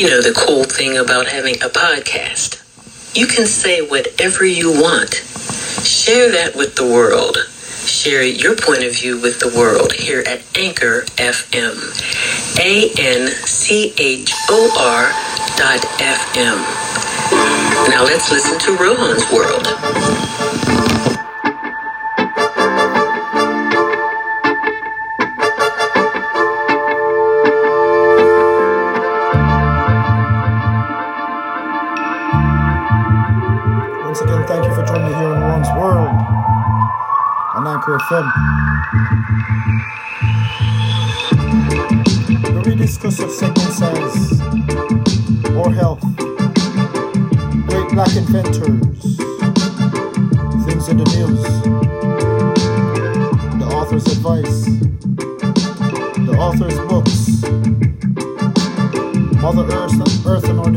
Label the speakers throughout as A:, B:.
A: You know, the cool thing about having a podcast. You can say whatever you want. Share that with the world. Share your point of view with the world here at Anchor FM. A N C H O R dot FM. Now let's listen to Rohan's World.
B: FM. We discuss such segments as more health, great black inventors, things in the news, the author's advice, the author's books, Mother Earth, and Earth and our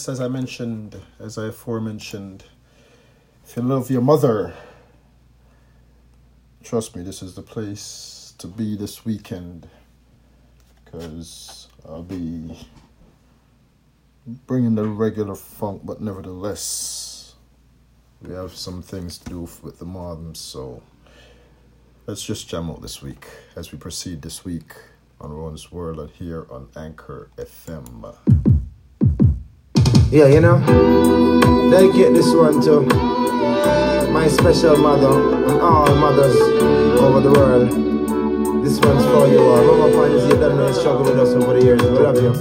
B: Nevertheless, as I mentioned, as I aforementioned, if you love your mother, trust me, this is the place to be this weekend because I'll be bringing the regular funk, but nevertheless, we have some things to do with the moms, so let's just jam out this week as we proceed this week on Ron's World and here on Anchor FM.
C: Yeah, you know, dedicate this one to my special mother and all mothers over the world. This one's for you all. Mama finds you done no struggle with us over the years. We love you.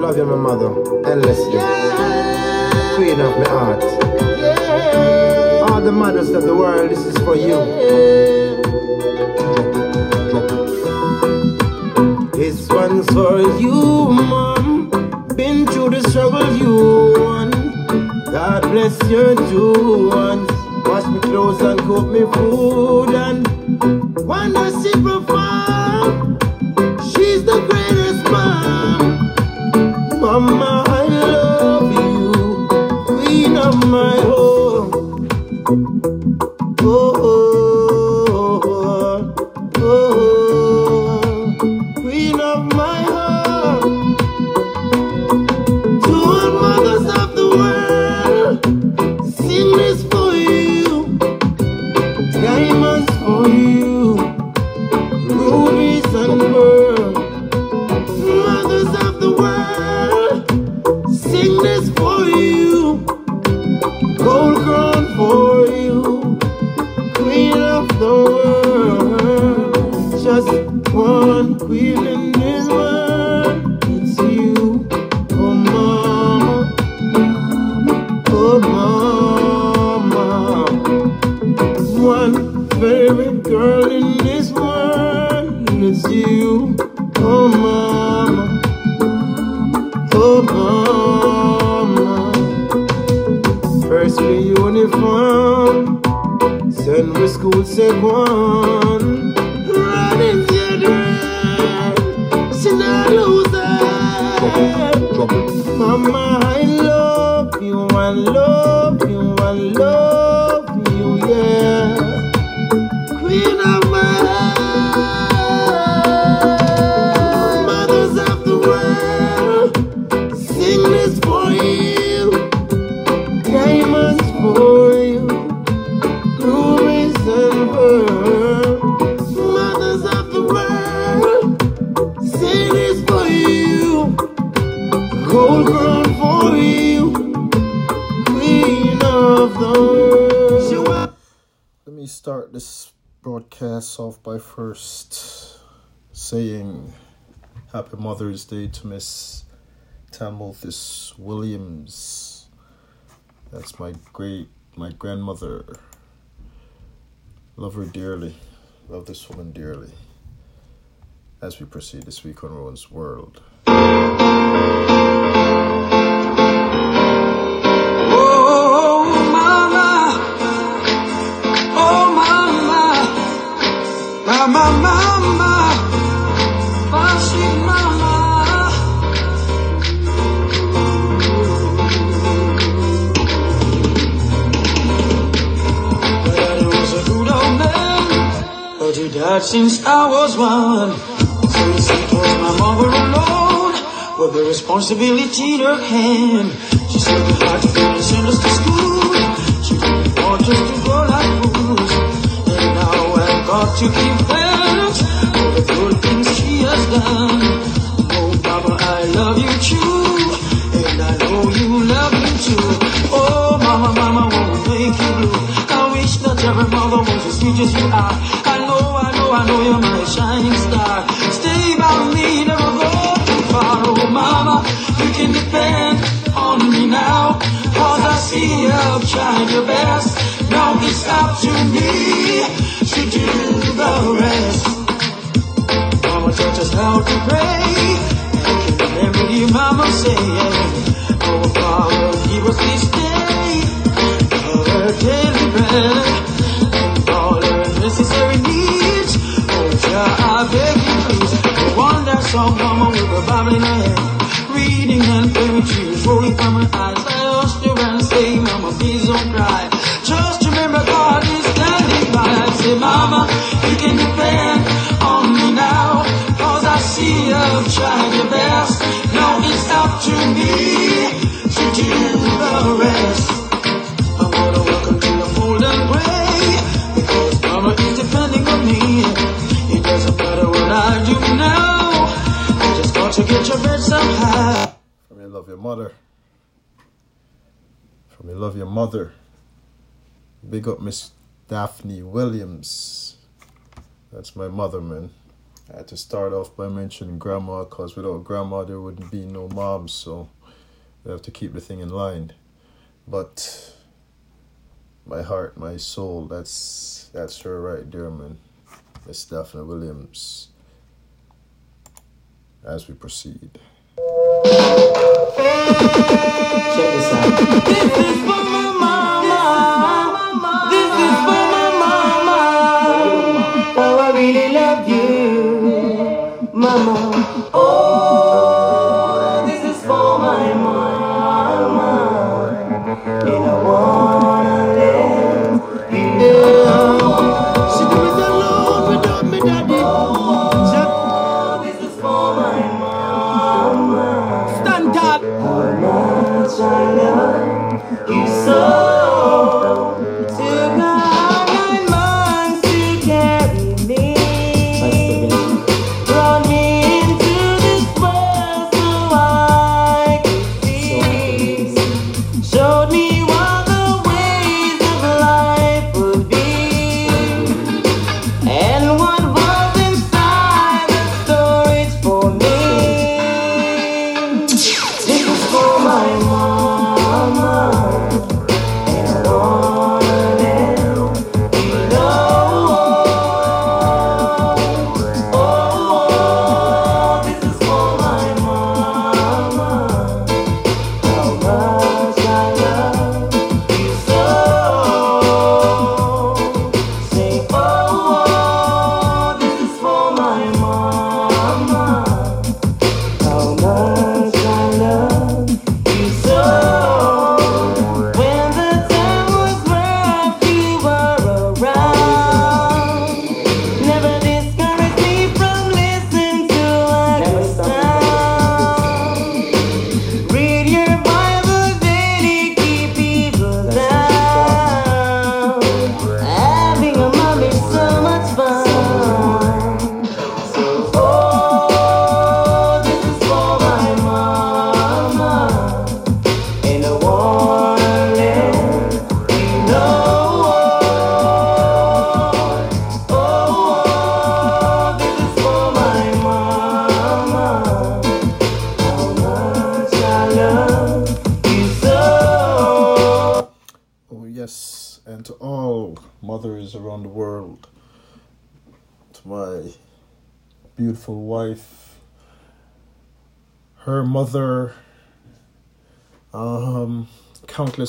C: Love you, my mother. Endlessly. Queen of my heart. All the mothers of the world, this is for you. This one's for you, mom. The struggle you won. God bless your ones. Wash me clothes and cook me food and wonder she perform. She's the greatest mom. Mama, I love you. Queen of my this
B: broadcast off by first saying Happy Mother's Day to Miss Tamothy's Williams. That's my great, my grandmother. Love her dearly. Love this woman dearly. As we proceed this week on Rohan's World.
D: Died since I was one. See, it was my mother alone with the responsibility in her hand. She said the hard to and send us to school. She didn't want us to grow like fools. And now I've got to give thanks for the good things she has done. Oh, Mama, I love you too. And I know you love me too. Oh, Mama, Mama, won't make you blue. I wish that every mother was as sweet as you are. I know, I know, you're my shining star. Stay by me, never go too far. Oh, Mama, you can depend on me now. Cause I see you've tried your best. Now it's up to me to do the rest. Mama taught us how to pray. Remember you, Mama, saying, Oh, Father, give us this day our daily bread song, Mama, with a Bible in her hand. Reading and poetry is rolling from her eyes. I asked her and say, Mama, please don't cry. Just remember God is standing by. I say, Mama, you can depend on me now. Cause I see you've tried your best. Now it's up to me to do the rest.
B: Love your mother. From your love your mother. Big up Miss Daphne Williams. That's my mother, man. I had to start off by mentioning grandma because without grandma there wouldn't be no mom, so we have to keep the thing in line. But my heart, my soul, that's that's her right there, man. Miss Daphne Williams. As we proceed.
D: Check this out. This is for my mama. This is for my mama.
E: How I really love you, Mama. Oh,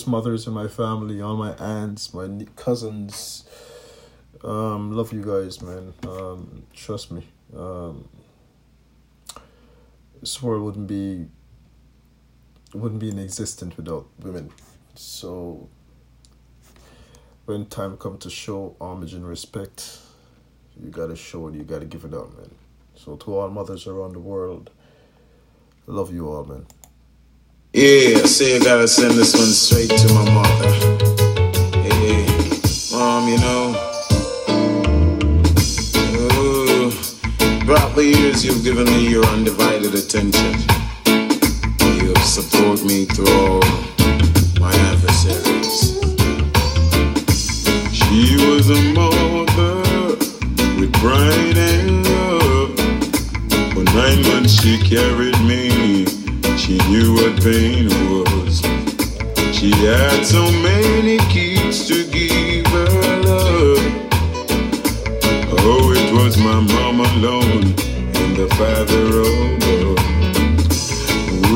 B: mothers in my family, all my aunts, my cousins. Um, love you guys, man. Um, trust me. Um, this world wouldn't be wouldn't be in existence without women. So when time come to show homage and respect, you gotta show it, you gotta give it up, man. So to all mothers around the world, love you all, man.
F: Yeah, I say I gotta send this one straight to my mother. Hey, mom, you know. Throughout the years, you've given me your undivided attention. You've supported me through all my adversaries. She was a mother with bright and love. For nine months she carried me. She knew what pain was. She had so many kids to give her love. Oh, it was my mom alone and the father above.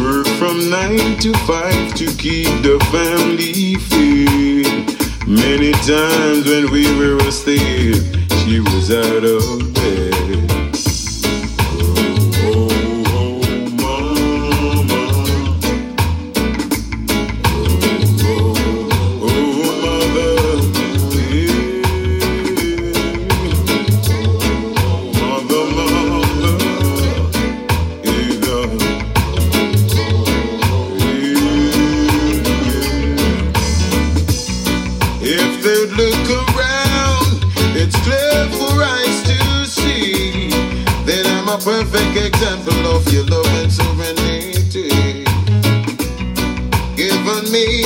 F: Work from nine to five to keep the family fed. Many times when we were asleep, she was out of bed. It's clear for eyes to see that I'm a perfect example of your love and serenity. Giving me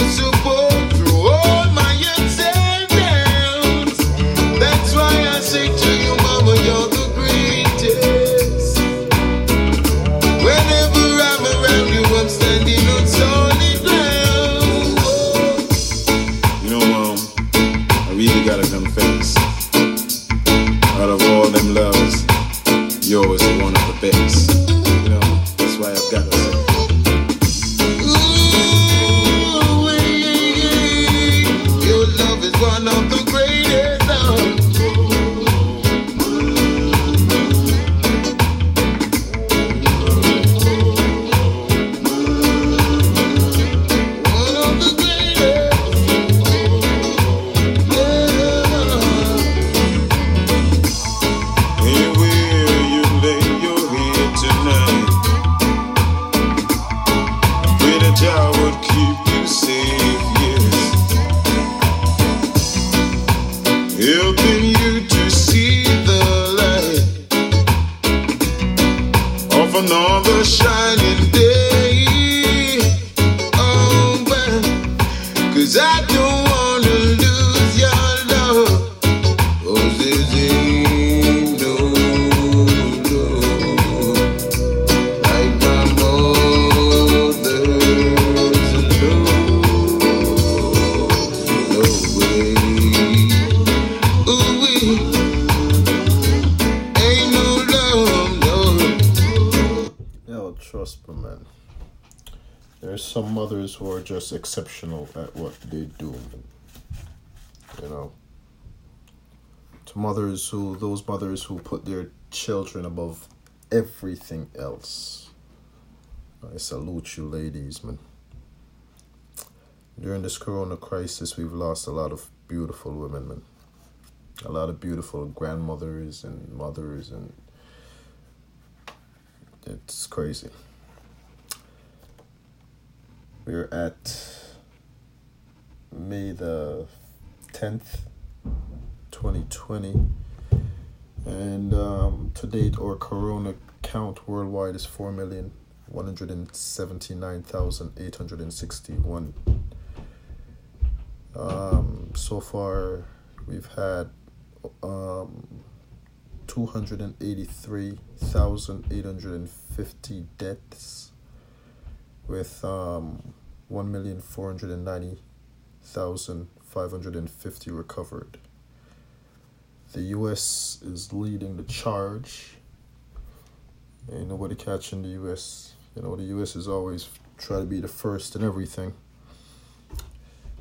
B: trust me, man. There's some mothers who are just exceptional at what they do, man. You know. To mothers who, those mothers who put their children above everything else. I salute you, ladies, man. During this corona crisis, we've lost a lot of beautiful women, man. A lot of beautiful grandmothers and mothers, and it's crazy. We're at May the 10th, 2020. And um, to date, our corona count worldwide is 4,179,861. Um, so far, we've had um, 283,850 deaths with um, 1,490,550 recovered. the U.S. is leading the charge. Ain't nobody catching the U.S. You know, the U.S. is always try to be the first in everything.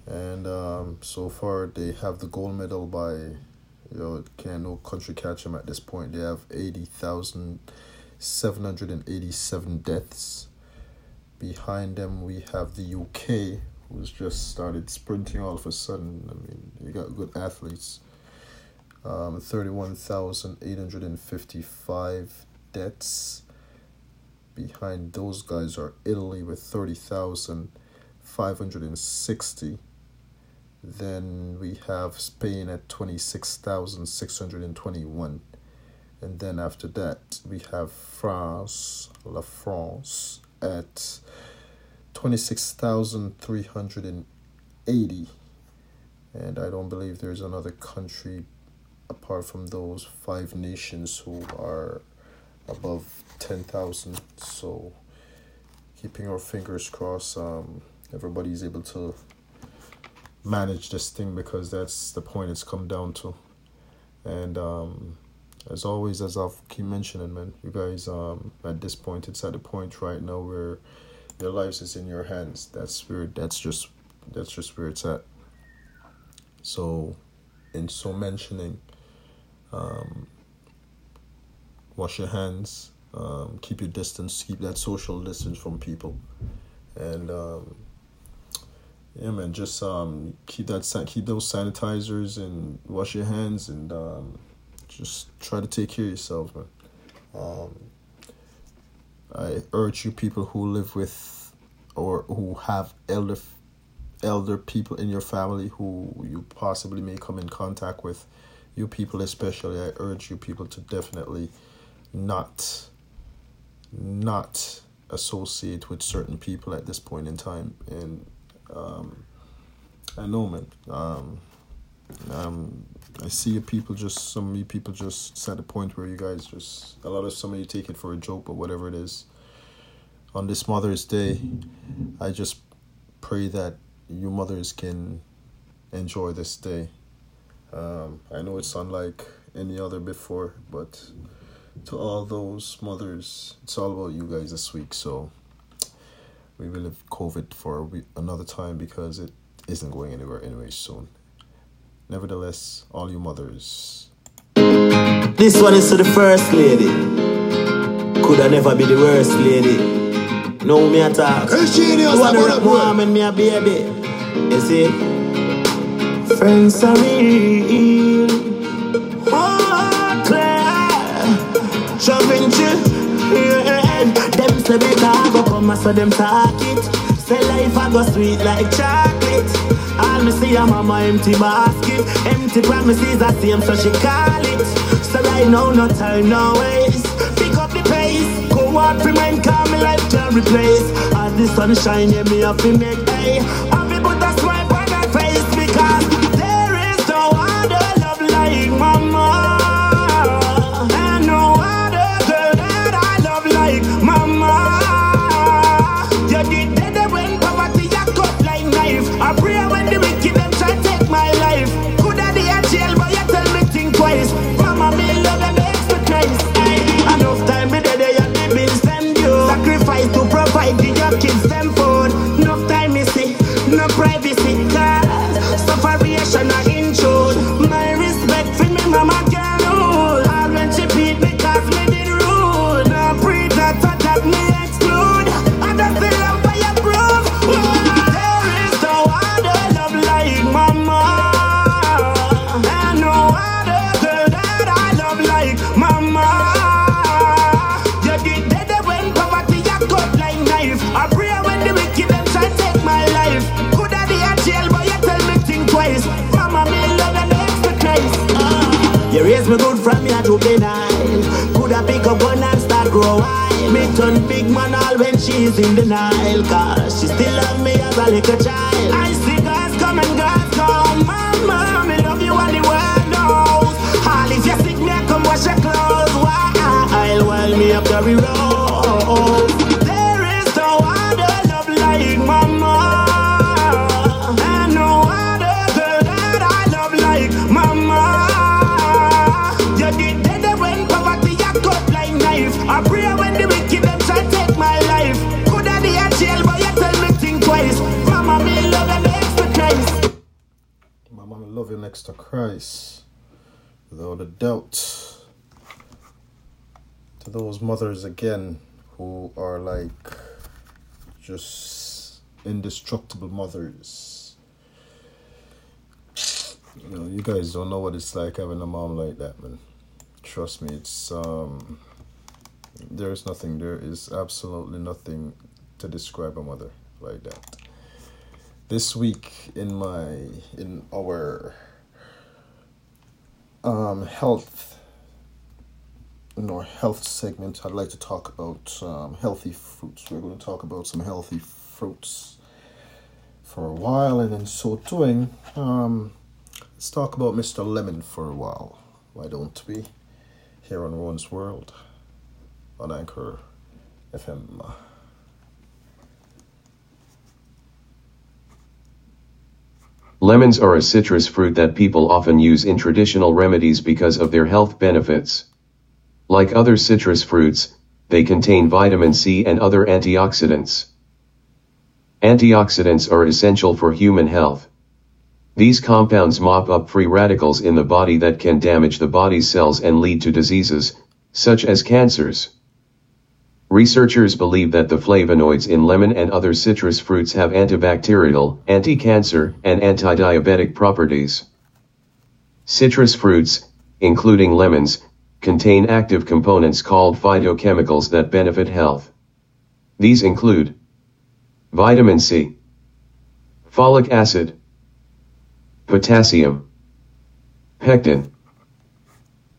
B: And um, so far, they have the gold medal by, know, can no country catch them at this point. They have 80,787 deaths. Behind them, we have the UK, who's just started sprinting all of a sudden. I mean, you got good athletes. Um, 31,855 deaths. Behind those guys are Italy with 30,560. Then we have Spain at 26,621. And then after that, we have France, La France, at 26,380. And I don't believe there's another country apart from those five nations who are above 10,000. So, keeping our fingers crossed, um, everybody's able to manage this thing because that's the point it's come down to. And um, as always, as I've keep mentioning, man, you guys, um, at this point, it's at the point right now where your lives is in your hands. That's where that's just that's just where it's at. So, in so mentioning, um, wash your hands, um, keep your distance, keep that social distance from people, and um, yeah, man, just um, keep that keep those sanitizers and wash your hands and um, just try to take care of yourself, man. Um, I urge you people who live with or who have elder elder people in your family who you possibly may come in contact with, you people especially, I urge you people to definitely not not associate with certain people at this point in time and um, I know man um, um, I see people just some of you people just at the point where you guys just a lot of some of you take it for a joke but whatever it is on this Mother's Day I just pray that you mothers can enjoy this day um, I know it's unlike any other before but to all those mothers, it's all about you guys this week. So we will have COVID for week, another time because it isn't going anywhere anyway soon. Nevertheless, all you mothers.
G: This one is to the first lady. Could I never be the worst lady? No me attack. You wanna rock mom and me a baby. You see? Friends are real. Oh, Claire. Traveling yeah. Them say they can go come so them talk it. Say life I go sweet like chocolate. All me see a mama empty basket. Empty promises I see him so she call it. So right now no time no waste. Pick up the pace. Go out for mine call me life can replace. As the sunshine yeah me have to make hay. You raise me good from your juvenile. Could I pick up gun and start grow wild? Me turn big man all when she's in denial. Cause she still love me as a little child. I see guys come and guys come. Mama, me love you and the world knows. All if you sick me, I come wash your clothes. While, while me up the road.
H: To Christ.
B: Without a doubt. To those mothers again who are like just indestructible mothers. You know, you guys don't know what it's like having a mom like that, man. Trust me, it's um there is nothing there is absolutely nothing to describe a mother like that. This week in my in our um health in our health segment, I'd like to talk about um, healthy fruits. We're going to talk about some healthy fruits for a while, and in so doing, um, let's talk about Mr. Lemon for a while. Why don't we? Here on Ron's World on Anchor FM.
I: Lemons are a citrus fruit that people often use in traditional remedies because of their health benefits. Like other citrus fruits, they contain vitamin C and other antioxidants. Antioxidants are essential for human health. These compounds mop up free radicals in the body that can damage the body's cells and lead to diseases, such as cancers. Researchers believe that the flavonoids in lemon and other citrus fruits have antibacterial, anti-cancer, and anti-diabetic properties. Citrus fruits, including lemons, contain active components called phytochemicals that benefit health. These include vitamin C, folic acid, potassium, pectin.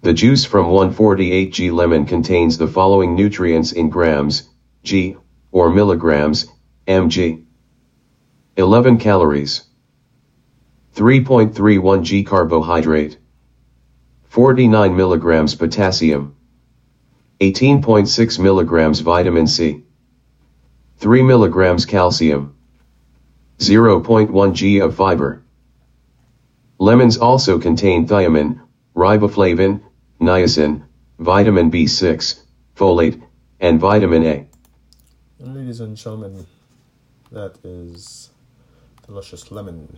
I: The juice from 148g lemon contains the following nutrients in grams, g, or milligrams, mg. 11 calories. 3.31 g carbohydrate. 49 milligrams potassium. 18.6 milligrams vitamin C. 3 milligrams calcium. 0.1 g of fiber. Lemons also contain thiamine, riboflavin, niacin, vitamin B6, folate, and vitamin A.
B: Ladies and gentlemen, that is delicious lemon,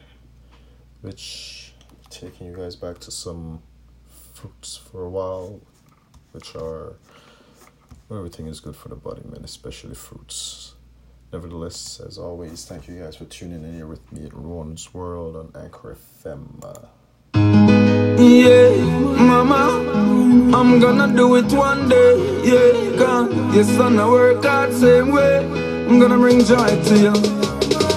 B: which taking you guys back to some fruits for a while, which are where everything is good for the body, man, especially fruits. Nevertheless, as always, thank you guys for tuning in here with me at Ron's World on Anchor FM.
H: Yeah, mama, I'm gonna do it one day. Yeah, God, your son, I work hard same way. I'm gonna bring joy to you.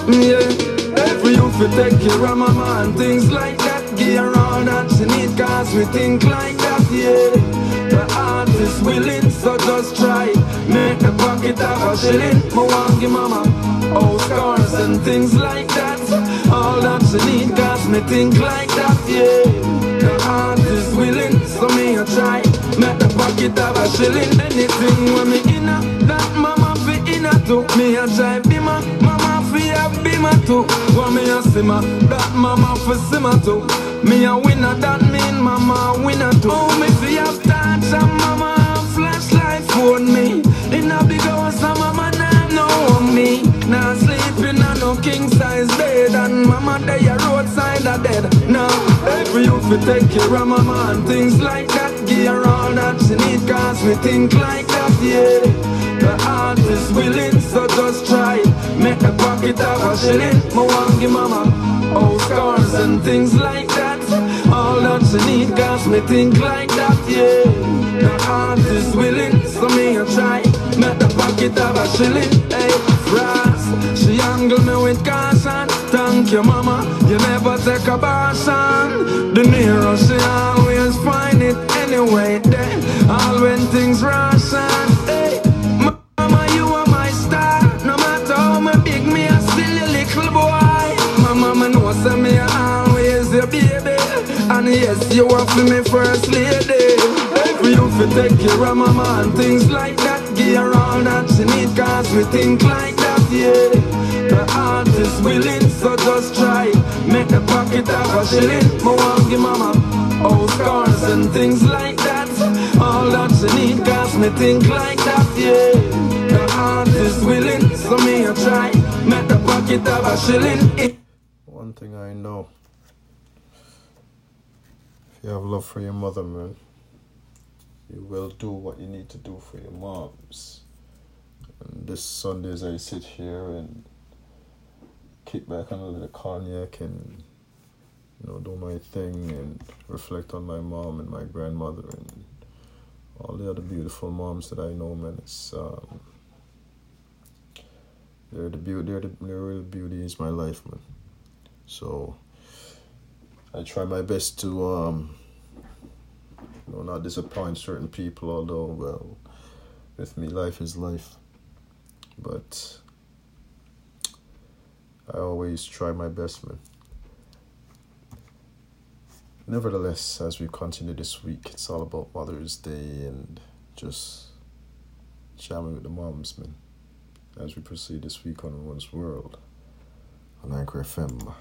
H: Mm, yeah, for you to take care of mama and things like that. Give her all that she need, cause we think like that. Yeah, the heart is willing, so just try. Make the pocket have a shilling. Give mama house scars and things like that. All that she need, cause me think like that. Yeah. The heart willing, so me a try. Make the pocket have a shilling. Anything when me inna, that mama fi inna too. Me a try be my mama fi a be my too. Want me a simmer, that mama fi simmer too. Me a winner, that mean mama a winner too. Oh, me fi have touch and mama flashlight phone me. Inna big house and mama nah know me. Nah sleeping king size bed and mama they a roadside a dead. Now every youth we take care of mama and things like that. Give her all that she need cause we think like that, yeah. The heart is willing, so just try. Make a pocket have a shilling. Me want give mama house cars and things like that. All that she need cause me think like that, yeah. The heart is willing, so me a try. Make a pocket have a shilling, hey. Frost, she angle me with caution. Thank you, mama, you never take a abortion. The nearer she always find it anyway. Then, all when things ration, hey. Mama, you are my star. No matter how me big, me a still a little boy. My mama knows that me always your baby. And yes, you are for me first lady. Every you fi take care of mama and things like that. Give her all that she need, cause we think like yeah. The heart is willing, so just try. Make the pocket have a shilling. Me want give mama house cars and things like that.
J: All that she need cause me think like that, yeah The heart is willing, so me a try Make the pocket of a shilling
B: One thing I know. If you have love for your mother, man, you will do what you need to do for your moms. And this Sunday, as I sit here and kick back on a little cognac and you know do my thing and reflect on my mom and my grandmother and all the other beautiful moms that I know, man. It's um, they're the beauty, they're the, the real beauty is my life, man. So I try my best to um, you know not disappoint certain people. Although well, with me, life is life. But I always try my best, man. Nevertheless, as we continue this week, it's all about Mother's Day and just jamming with the moms, man. As we proceed this week on One's World on Anchor FM.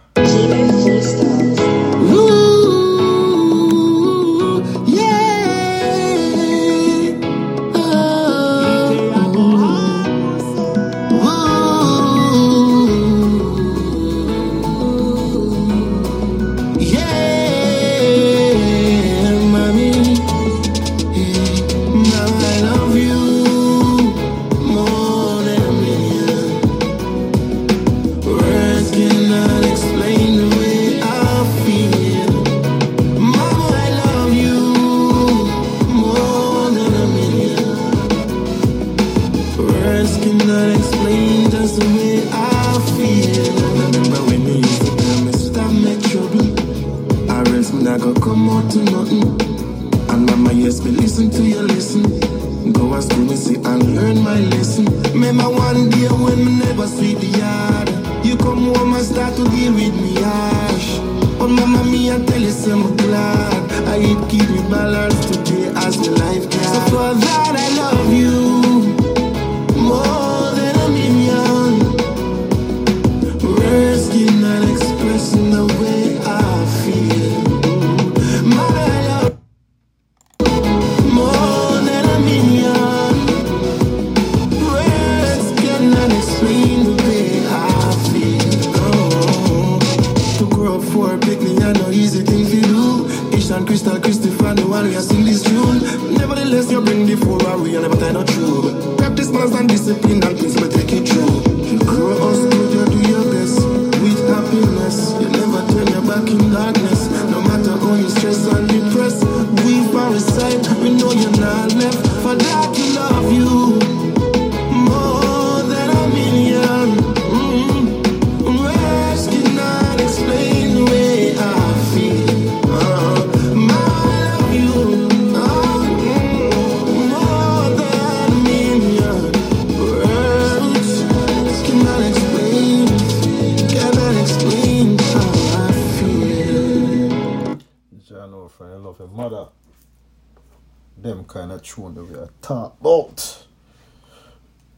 J: That we are
B: talk about.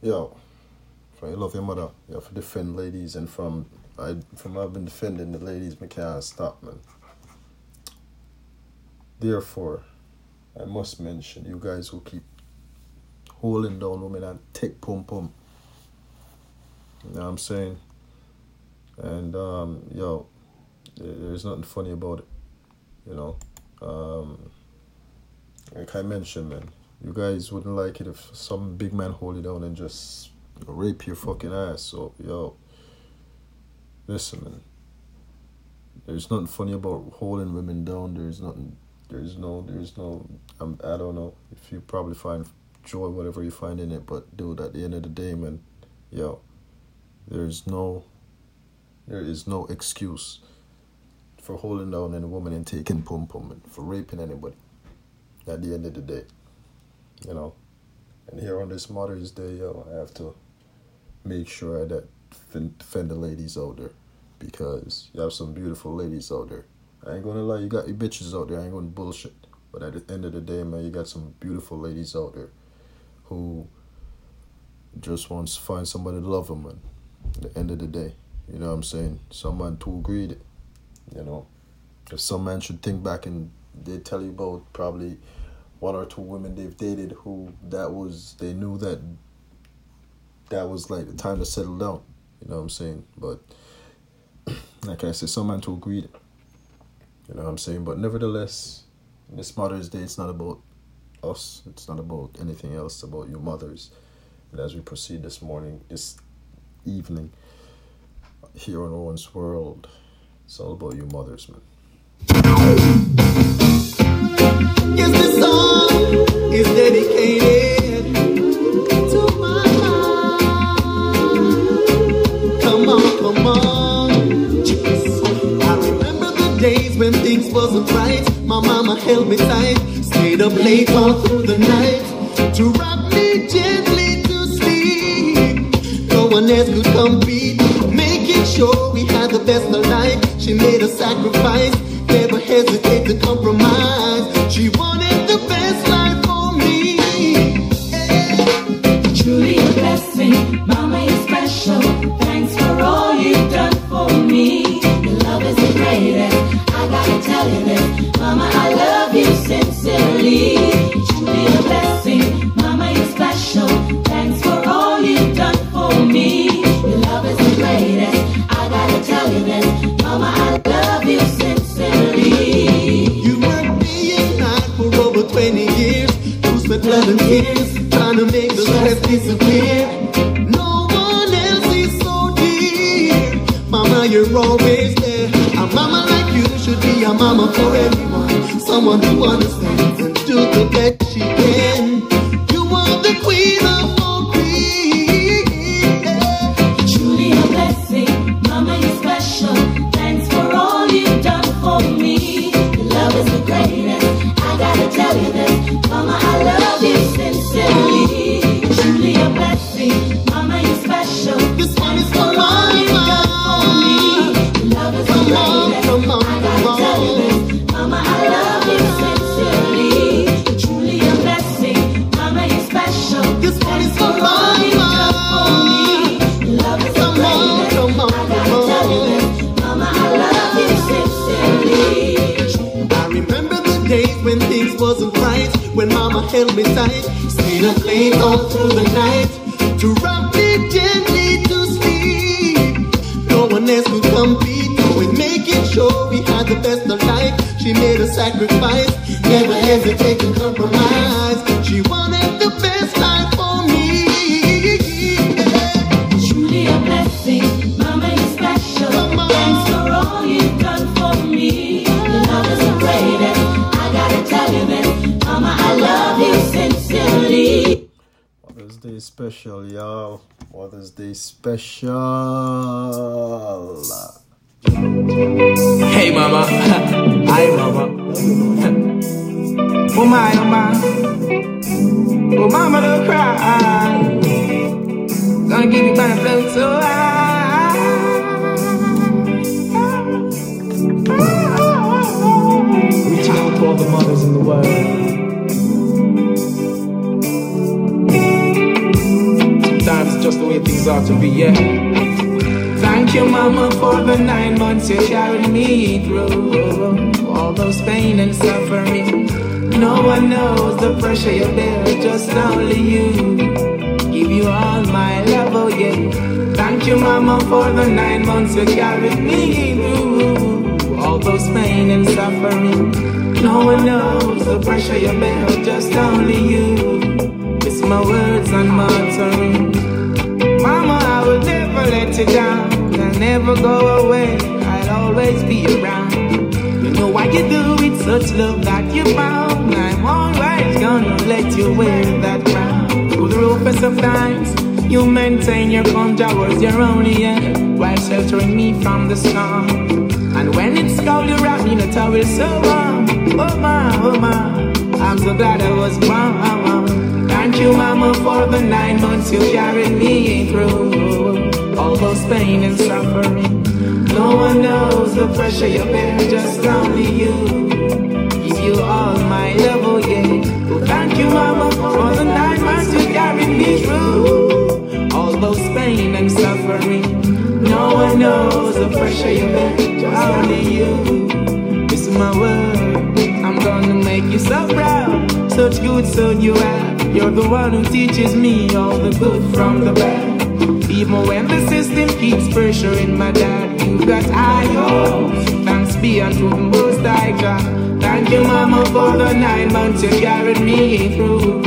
B: Yo, from your mother, have to defend ladies, and from I from I've been defending the ladies, me can't stop, man. Therefore, I must mention you guys who keep holding down women and take pum pum. You know what I'm saying? And um, yo, there's nothing funny about it. You know, um, like I mentioned, man, you guys wouldn't like it if some big man hold you down and just rape your fucking ass. So, yo, listen, man. There's nothing funny about holding women down. There's nothing. There's no. There's no. Um, I don't know if you probably find joy, whatever you find in it. But dude, at the end of the day, man, yo, there's no. There is no excuse for holding down any woman and taking pum pum and for raping anybody. At the end of the day, you know. And here on this Mother's Day, yo, I have to make sure that defend the ladies out there because you have some beautiful ladies out there. I ain't gonna lie, you got your bitches out there. I ain't gonna bullshit. But at the end of the day, man, you got some beautiful ladies out there who just wants to find somebody to love them, man. At the end of the day, you know what I'm saying? Some man too greedy, you know. If some man should think back and they tell you about probably one or two women they've dated who that was they knew that that was like the time to settle down. You know what I'm saying? But like I said, some men to agree. You know what I'm saying? But nevertheless, this Mother's Day, it's not about us. It's not about anything else. It's about your mothers. And as we proceed this morning, this evening, here on Owen's World, it's all about your mothers, man.
K: Yes, sacrifice, never hesitate to compromise. She wanted the best life for me.
L: Truly a blessing, Mama, you're special. Thanks for all you've done for me. Your love is the greatest. I gotta tell you this, Mama, I love you sincerely. Truly a blessing,
K: disappear. No one else is so dear. Mama, you're always there. A mama like you should be a mama for everyone. Someone who understands and do the best she can. You are the queen of all queens.
L: Truly a blessing, Mama, you're special. Thanks for all you've done for me. Your love is the greatest. I gotta tell you this, Mama, I love you
K: held me tight, stayed up late all through the night, to rock me gently to sleep. No one else could compete, with making sure we had the best of life. She made a sacrifice, never hesitate to compromise.
L: Special,
B: y'all. Mother's Day special.
M: Hey mama, hi mama. Oh my, oh my. Oh mama, don't cry. Gonna give you my flow so high. Reaching out to all the mothers in the world. Sometimes it's just the way things are to be, yeah. Thank you, Mama, for the nine months you carried me through. All those pain and suffering. No one knows the pressure you bear, just only you. Give you all my love, oh yeah. Thank you, Mama, for the nine months you carried me through. All those pain and suffering. No one knows the pressure you bear, just only you. My words and my tongue. Mama, I will never let you down. I'll never go away. I'll always be around. You know why you do it, such love that you found. I'm always gonna let you wear that crown. Through the roughest of times, you maintain your calm towards your only end while sheltering me from the storm. And when it's cold, you wrap me in a towel so warm. Oh my, oh my, I'm so glad I was born. Thank you, Mama, for the nine months you carried me through. All those pain and suffering. No one knows the pressure you bear, just only you. Give you all my love, oh yeah. Oh, thank you, Mama, for the nine months you carried me through. All those pain and suffering. No one knows the pressure you bear, just only you. This is my word. I'm gonna make you so proud, such good son you have. You're the one who teaches me all the good from the bad. Even when the system keeps pressuring my dad, you got hopes. Thanks be unto the most high God. Thank you, mama, for the nine months you carried me through.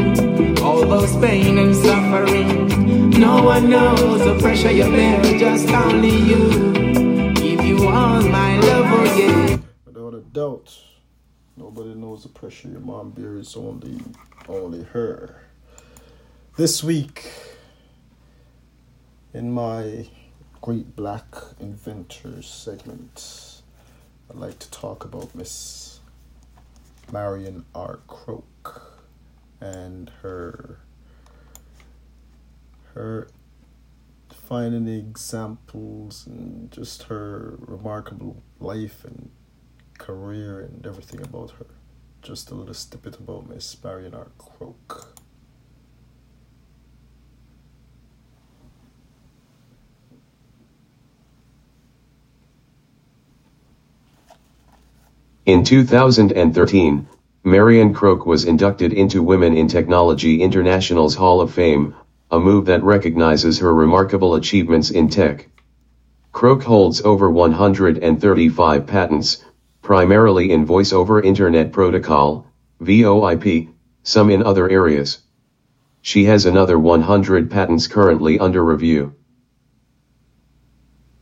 M: All those pain and suffering. No one knows the pressure you bear, just only you. Give you all my love, oh yeah.
B: Without a doubt, nobody knows the pressure your mom bears, only only her. This week, in my Great Black Inventors segment, I'd like to talk about Miss Marian R. Croak and her her finding examples and just her remarkable life and career and everything about her. Just a little snippet about Miss Marian R. Croak.
I: In 2013, Marian Croak was inducted into Women in Technology International's Hall of Fame, a move that recognizes her remarkable achievements in tech. Croak holds over 135 patents, primarily in Voice over Internet Protocol, VoIP, some in other areas. She has another 100 patents currently under review.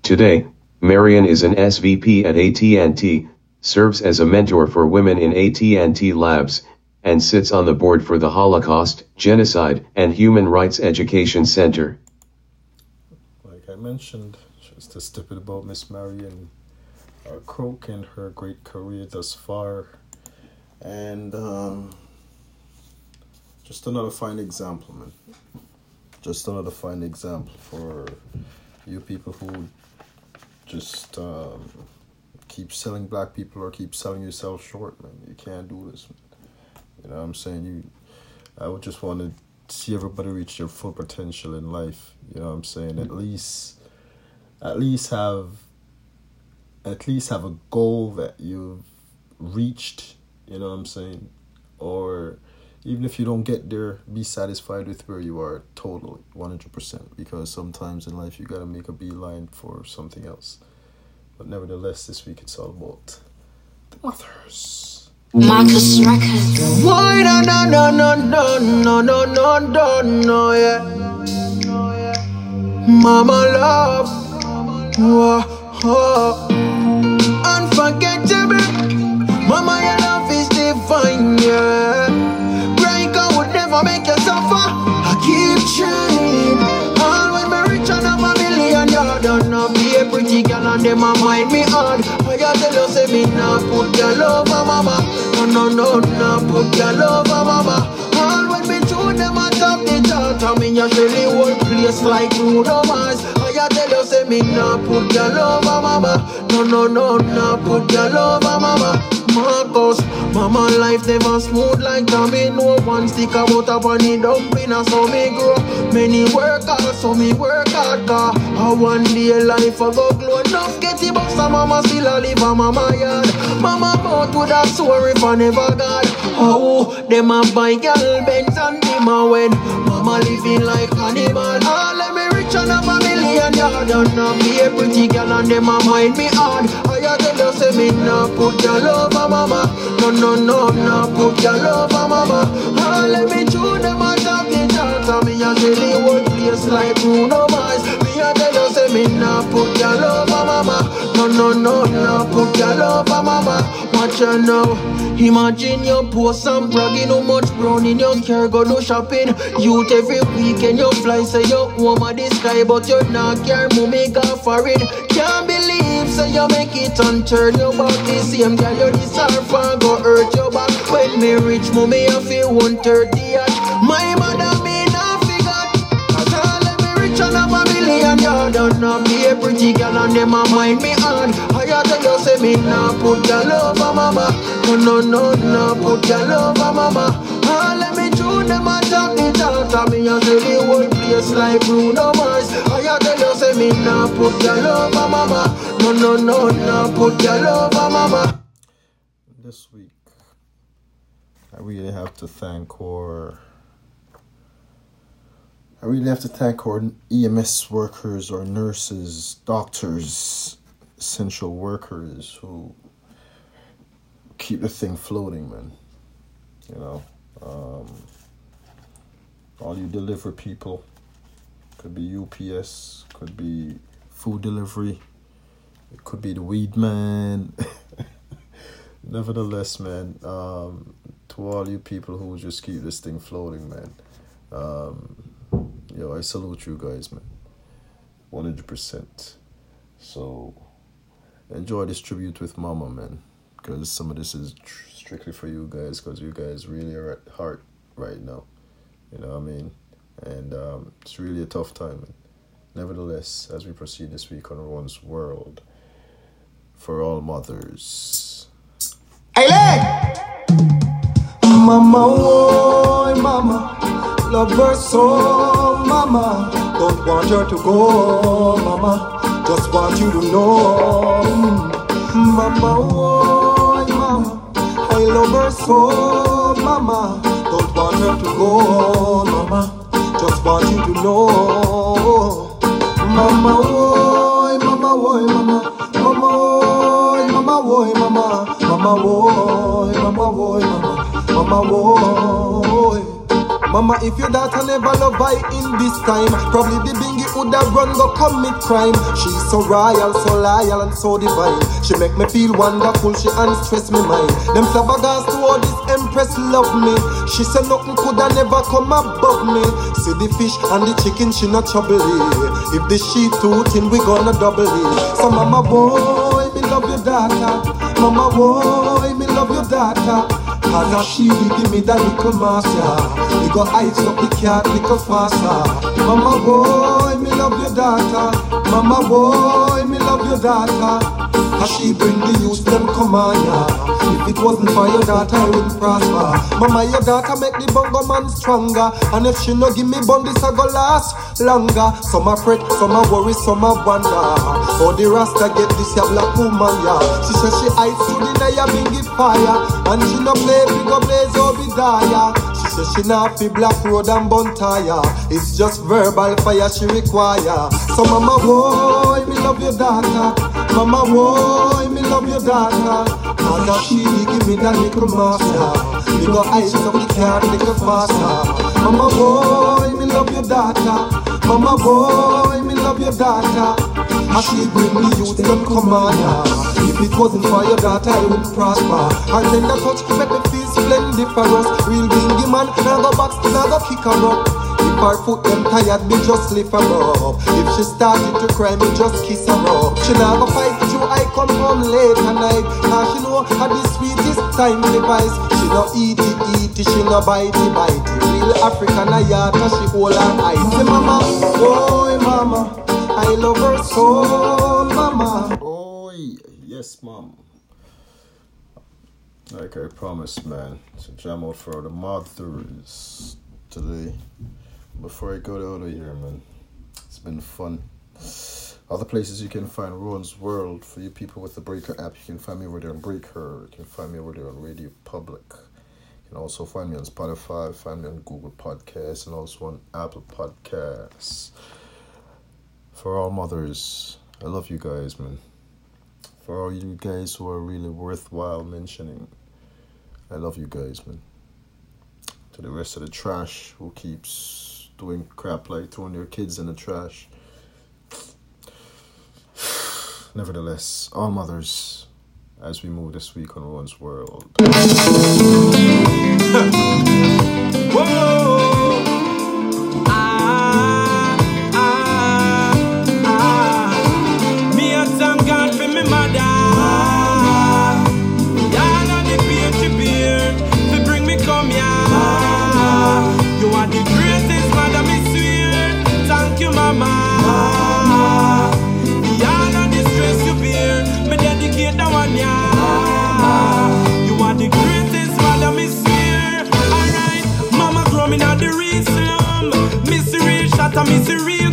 I: Today, Marian is an SVP at AT&T, serves as a mentor for women in AT&T Labs, and sits on the board for the Holocaust, Genocide, and Human Rights Education Center.
B: Like I mentioned, just a snippet about Miss Marian uh, Croak and her great career thus far. And um, just another fine example, man. Just another fine example for you people who just um, keep selling black people or keep selling yourself short, man. You can't do this. Man. You know what I'm saying? You I would just want to see everybody reach their full potential in life. You know what I'm saying? At least at least have at least have a goal that you've reached, you know what I'm saying? Or even if you don't get there, be satisfied with where you are totally, 100%. Because sometimes in life you gotta make a beeline for something else. But nevertheless, this week it's all about the mothers.
N: Marcus Records.
O: Why no no no no no no no no no yeah. Mama love, Whoa, oh. Say put your love on mama. No no no nah put your love on mama. All when me show them a top the chart and me a really whole place like Bruno Mars. I tell you say me nah put your love on mama. No no no nah put your love on mama. Marcus, mama life never smooth like Tommy. No one stick about up on the dumpling, so me grow. Many work hard, so me work hard. Cause a one day life I go glow. Enough get it box, mama still a live on mama yard. Mama mouth would have if I never got. Oh, them a buy girl Benz and them a when. Mama living like animal. All let me rich and a million yard. And not be a pretty girl and them a mind me hard. I tell you say me nah put your love on mama. No no no nah put your love on mama. All let me chew them a top the chart. And me a really one place like Bruno Mars. Me a tell you say me nah put your love. No no no put your love on mama. Watch her now. Imagine you post some bragging how much brown in your car go do shopping. Youth every weekend you fly say you home at the sky but you not care mommy go foreign. Can't believe say you make it and turn your back the same girl you deserve and go hurt your back. When me rich mommy I feel 130 at my yard and not be a pretty girl and them a mind me hard. I tell you say me nah put your love on mama. No no no nah put your love on mama. All let me chew them a top the chart and me a say the whole place like Bruno Mars. I tell you say me nah put your love on mama. No no no nah put your love on mama.
B: This week, I really have to thank our I really have to thank our EMS workers, our nurses, doctors, essential workers who keep the thing floating, man. You know, um, all you deliver people could be UPS, could be food delivery, it could be the weed man. Nevertheless, man, um, to all you people who just keep this thing floating, man, um, yo, I salute you guys, man, one hundred percent. So enjoy this tribute with Mama, man, because some of this is tr- strictly for you guys, because you guys really are at heart right now. You know what I mean? And um, it's really a tough time. Man. Nevertheless, as we proceed this week on Rohan's World, for all mothers.
J: Hey, leg! Mama, oh, mama, love her so, mama. Don't want her to go, mama. Just want you to know, mm. mama, oh, mama, I love her so, mama. Don't want her to go, mama. Just want you to know, mama, oh, mama, oh, mama, mama, oh, mama, oh, mama, mama, oh, mama, oh, mama, mama, oh. Mama, if your daughter never love I in this time, probably the bingy would have run go commit crime. She's so royal, so loyal, and so divine. She make me feel wonderful, she unstress me mind. Them flabbergas to oh, all this empress love me. She said nothing coulda never come above me. See the fish and the chicken, she not trouble. If the sheep too thin, we gonna double it. So mama boy, me love your daughter. Mama boy, me love your daughter. Cause a she give me that little master. We go ice up the cat little faster. Mama boy, me love your daughter. Mama boy, me love your daughter. Cause she bring the youth them come on ya. If it wasn't for your daughter, I wouldn't prosper. Mama, your daughter make the bongo man stronger. And if she no give me bun, this a go last longer. Some a fret, some a worry, some a wonder. Oh, the rasta get this ya black woman ya. She says she hides to the bring it fire. And she no play, we go blaze Obadiah. She says she not fi black road and bun tire. It's just verbal fire she require. So mama boy, me love your daughter. Mama boy, me love your daughter. Cause a she give me that little master. Go ice up the car little faster. Mama boy, me love your daughter. Mama boy, me love your daughter. And she bring me youth them ya. If it wasn't for your daughter, I wouldn't prosper. Her tender touch make me feel splendiferous. Real bingy man, now go box, now go kick her up. If her foot them tired, me just lift her up. If she started to cry, me just kiss her up. She go fight with you, I come home late at night. Cause she know how the sweetest time device. She no eat it, eat it, she no bite it, bite it. Real African a yata, she hold her eyes. Say mama, boy mama, I love her so, mama.
B: Oh, yes, mom. Like I promised, man. So jam out for the mothers today. Before I go out of here, man. It's been fun. Other places you can find Rohan's World for you people with the Breaker app. You can find me over there on Breaker. You can find me over there on Radio Public. You can also find me on Spotify, find me on Google Podcasts, and also on Apple Podcasts. For all mothers, I love you guys, man. For all you guys who are really worthwhile mentioning, I love you guys, man. To the rest of the trash who keeps doing crap like throwing their kids in the trash. Nevertheless, all mothers, as we move this week on Rohan's World.
P: Whoa. Misery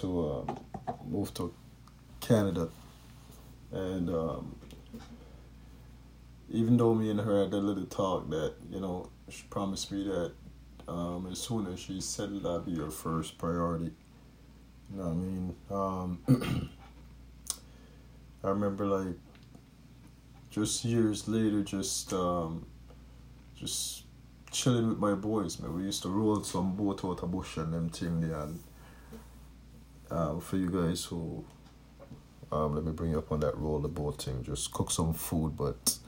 B: to um, move to Canada, and um, even though me and her had that little talk that you know she promised me that um, as soon as she settled, I'd be her first priority. You know what I mean? Um, I remember like just years later, just um, just chilling with my boys, man. We used to roll some boat out of bush and them thing there. And um, for you guys who, um, let me bring you up on that roll the thing. Just cook some food, but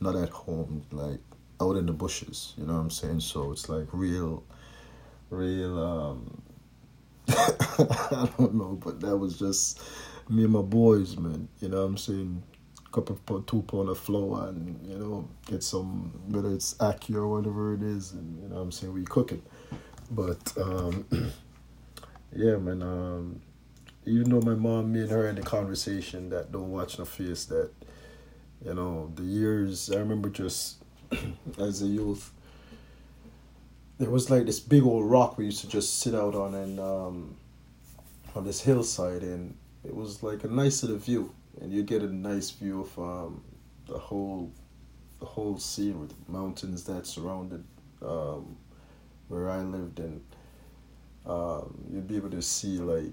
B: not at home, like out in the bushes. You know what I'm saying? So it's like real, real. um I don't know, but that was just me and my boys, man. You know what I'm saying? Couple of two pound of flour and you know get some whether it's ackee or whatever it is, and you know what I'm saying we cook it. But um, yeah, man. Um, even though my mom, me and her in the conversation that don't watch no face, that you know the years. I remember just as a youth, there was like this big old rock we used to just sit out on and um, on this hillside, and it was like a nice little view, and you get a nice view of um, the whole the whole scene with mountains that surrounded um, where I lived, and um, you'd be able to see like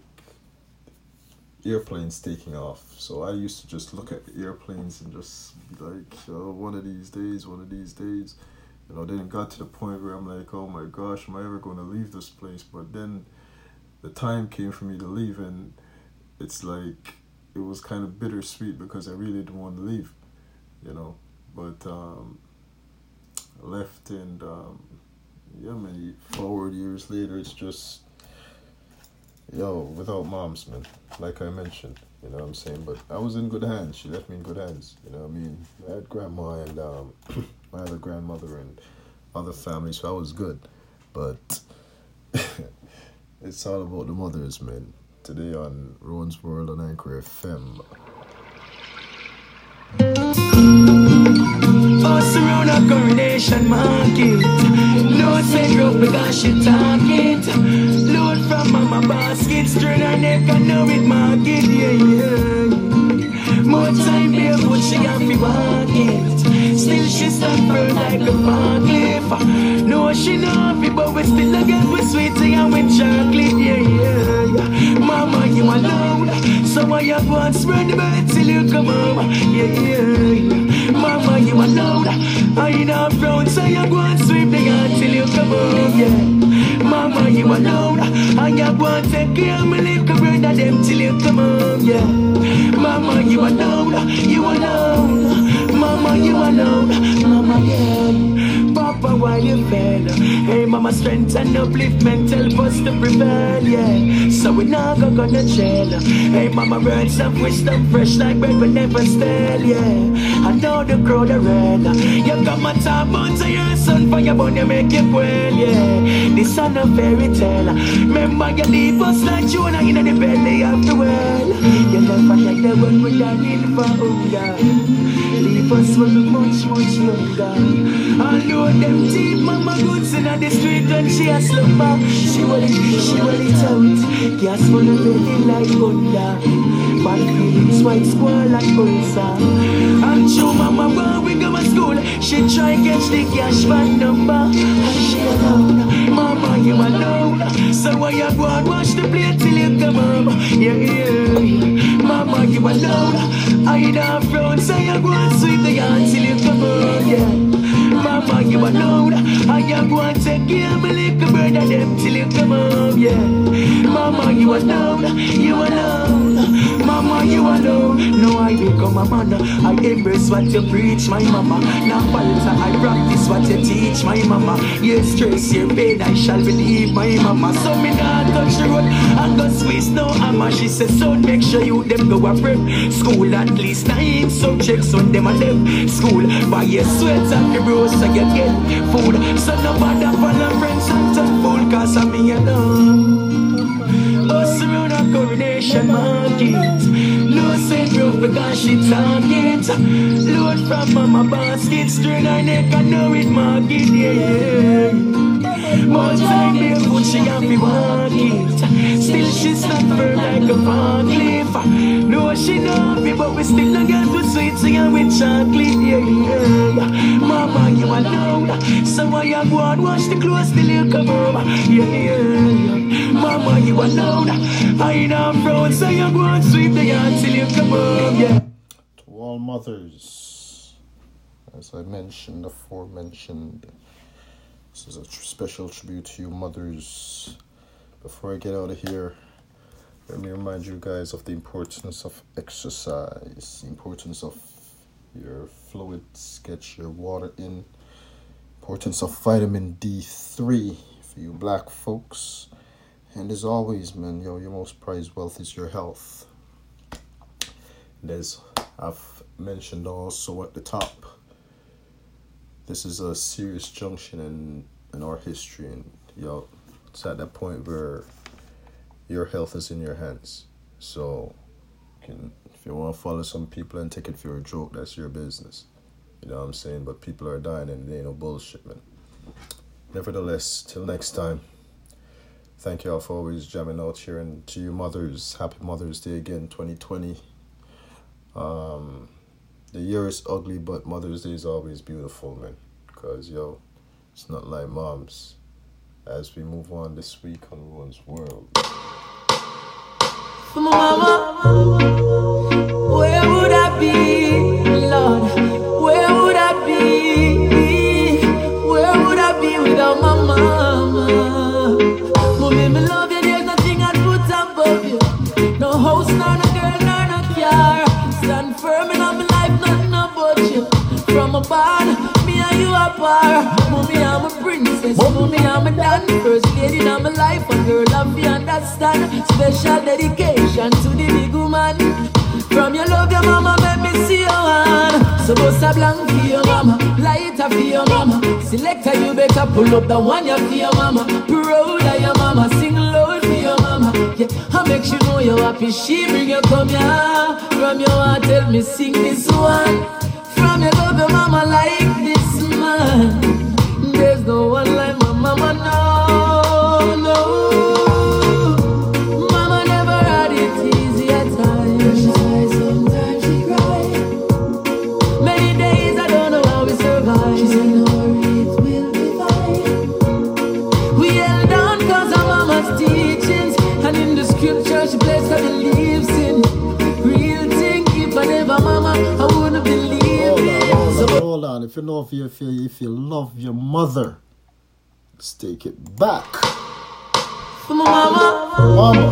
B: airplanes taking off. So I used to just look at airplanes and just like, oh, one of these days, one of these days. You know, then it got to the point where I'm like, oh my gosh, am I ever going to leave this place? But then the time came for me to leave, and it's like it was kind of bittersweet because I really didn't want to leave, you know. But um, left, and um, yeah, many forward years later, it's just yo, without moms, man, like I mentioned, you know what I'm saying? But I was in good hands. She left me in good hands, you know what I mean? I had grandma and um, my other grandmother and other family, so I was good. But it's all about the mothers, man. Today on Rohan's World on Anchor FM.
Q: A coronation market. Said rope because she talk it. Load from mama basket, strain her neck and know it market, yeah, yeah. More time barefoot, she got me walk it. Still she firm like a forklift. No, she not it, but we still a get with sweet tea and with chocolate, yeah, yeah, yeah. Mama, you alone. So you go and spread the bird till you come home, yeah, yeah, yeah. Mama, you alone. I ain't not proud, so you go and sweep the yard till you come home, yeah. Mama, you alone. And you go and take care of my little brother them till you come home, yeah. Mama, you alone. You alone. Mama, you alone. Mama, yeah. Papa, why you fail? Hey, mama, strength and upliftment help us to prevail, yeah. So we not go gonna chill. Hey, mama, words of wisdom fresh like bread, but never stale, yeah. I know the crowd are red. You come and talk about to your son for your bone, you make it well, yeah. This son a fairy tale. Remember, you leave us like Jonah in the belly of the well. You never get the one with that in for Leave us when we much, much younger. I know them deep mama goods in the street when she a slumber. She will it, she will it out. Gas full of baby like thunder. Bad feelings, white squall like ulcer. And show mama when we go to school, she try catch the cash van number. And she alone, mama you alone. So why you go and wash the plate till you come home? Yeah, yeah. Mama you alone. I don't frown, so you go and sweep the yard till you come home. Yeah. Mama, you alone. I am going to take care of my little brother them till you come home, yeah. Mama, you alone. You alone. Mama, you alone. No, I become a man. I embrace what you preach, my mama. Now, falter, I practice what you teach, my mama. Yes, stress your pain, I shall believe, my mama. So me not touch the road and go squeeze no hammer. She said, son, make sure you them go a prep. School at least nine subjects on them and them. School, buy your sweats and the bros so you get food. So no bother follow friends and turn fool, cause I'm me alone. Us around a coronation market. Say broke because she talk it. Load from mama basket, string her neck, I know it market, yeah, yeah.
P: More time barefoot, she have to walk. Still she firm like a forklift. No, she not me, but we still get to sweet singing with chocolate. Yeah, yeah. Mama, you alone. So you go and wash the clothes till you come home? Yeah, yeah. Mama, you alone. I know I'm proud, so you go and sweep the yard till you come home. Yeah.
B: To all mothers, as I mentioned, aforementioned, this is a special tribute to you, mothers. Before I get out of here, let me remind you guys of the importance of exercise, the importance of your fluids, get your water in, importance of vitamin D3 for you black folks. And as always, man, yo, your most prized wealth is your health. And as I've mentioned also at the top, this is a serious junction in, in our history. And, yo, it's at that point where your health is in your hands. So, you can if you want to follow some people and take it for a joke, that's your business. You know what I'm saying? But people are dying and it ain't no bullshit, man. Nevertheless, till next time. Thank you all for always jamming out here and to you mothers, happy Mother's Day again, 2020. Um, the year is ugly, but Mother's Day is always beautiful, man. Because, yo, it's not like moms. As we move on this week on Rohan's World.
P: For my mama, where would I be, Lord? Where would I be? Where would I be without my mama? Mommy, me love you, there's nothing I'd put above you. No house, nor no girl, nor no car. Stand firm in my life, nothing about you. From a barn, me and you apart. Mommy, I'm a princess. me I'm a dan. First lady in my life, a girl of you understand. Special dedication to the big woman. From your love, your mama, make me see your hand. So bust a blank for your mama, light up for your mama. Selector, you better pull up the one you for your mama. Proud of your mama, sing loud for your mama. Yeah, I make sure know you're happy. She bring you come here. From your heart, tell me sing this one. From your love, your mama like this man. If
B: you know if you if you love your mother, let's take it back.
P: for my mama.
B: Mama,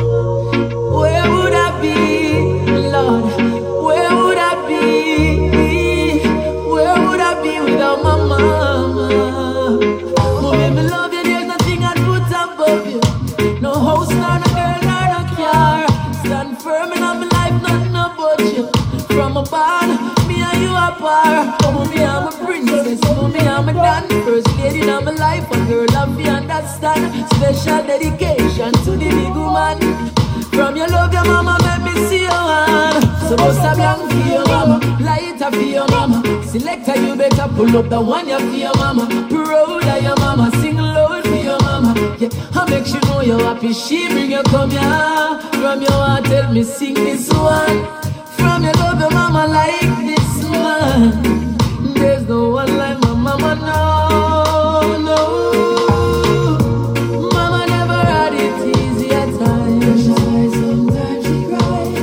P: Where would I be, Lord? Where would I be? Where would I be without my mama? Mommy, me love you, there's nothing I'd put above you. No house, nor no girl, nor no car. Stand firm in my life, nothing about you. From a barn, me and you I'm a princess. Mommy, I'm a dan. First lady in my life, a girl of you understand. Special dedication to the big woman. From your love, your mama, make me see your hand. So bust a blank for your mama, light up for your mama. Selector, you better pull up the one you for your mama. Proud of your mama, sing loud for your mama. Yeah, I make sure know you're happy. She bring you come here. From your heart, tell me sing this one. From your love, your mama like. There's no one like my mama, no, no. Mama never had it sometimes she.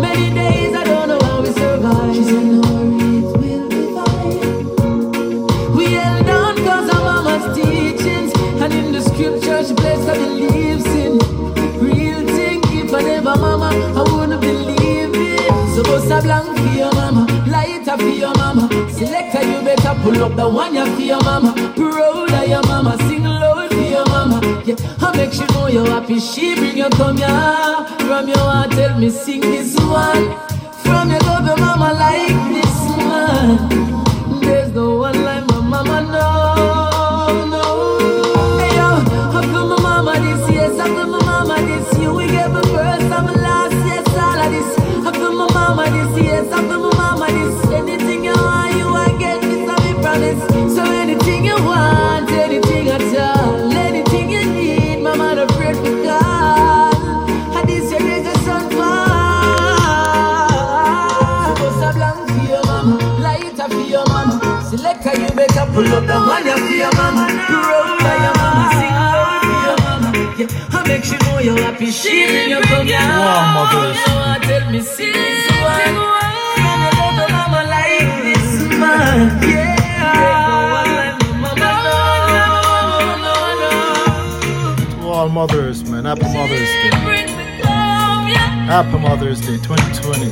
P: Many days I don't know how we. She said, will. We held of mama's teachings. And in the she her beliefs in. Real thing, if I never mama, I wouldn't believe it. So pull up the one you for your mama. Proud of your mama, sing loud for your mama. Yeah, I make sure know you're happy. She bring you come here. From your heart, tell me sing this one. From your love, your mama like this man. Pull up the one for your mama. Roll by your mama. Sing low for your mama. Yeah, I make you know you're happy. She in your come.
B: Wow, oh, mothers.
P: Tell me, sing one. From your love the mama like this man. Yeah.
B: To all mothers, man. Happy Mother's Day. Happy Mother's Day 2020.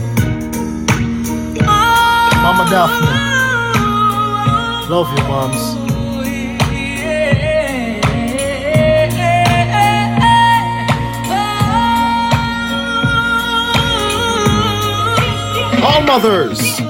B: Mama Daphne. Love you, moms. All mothers.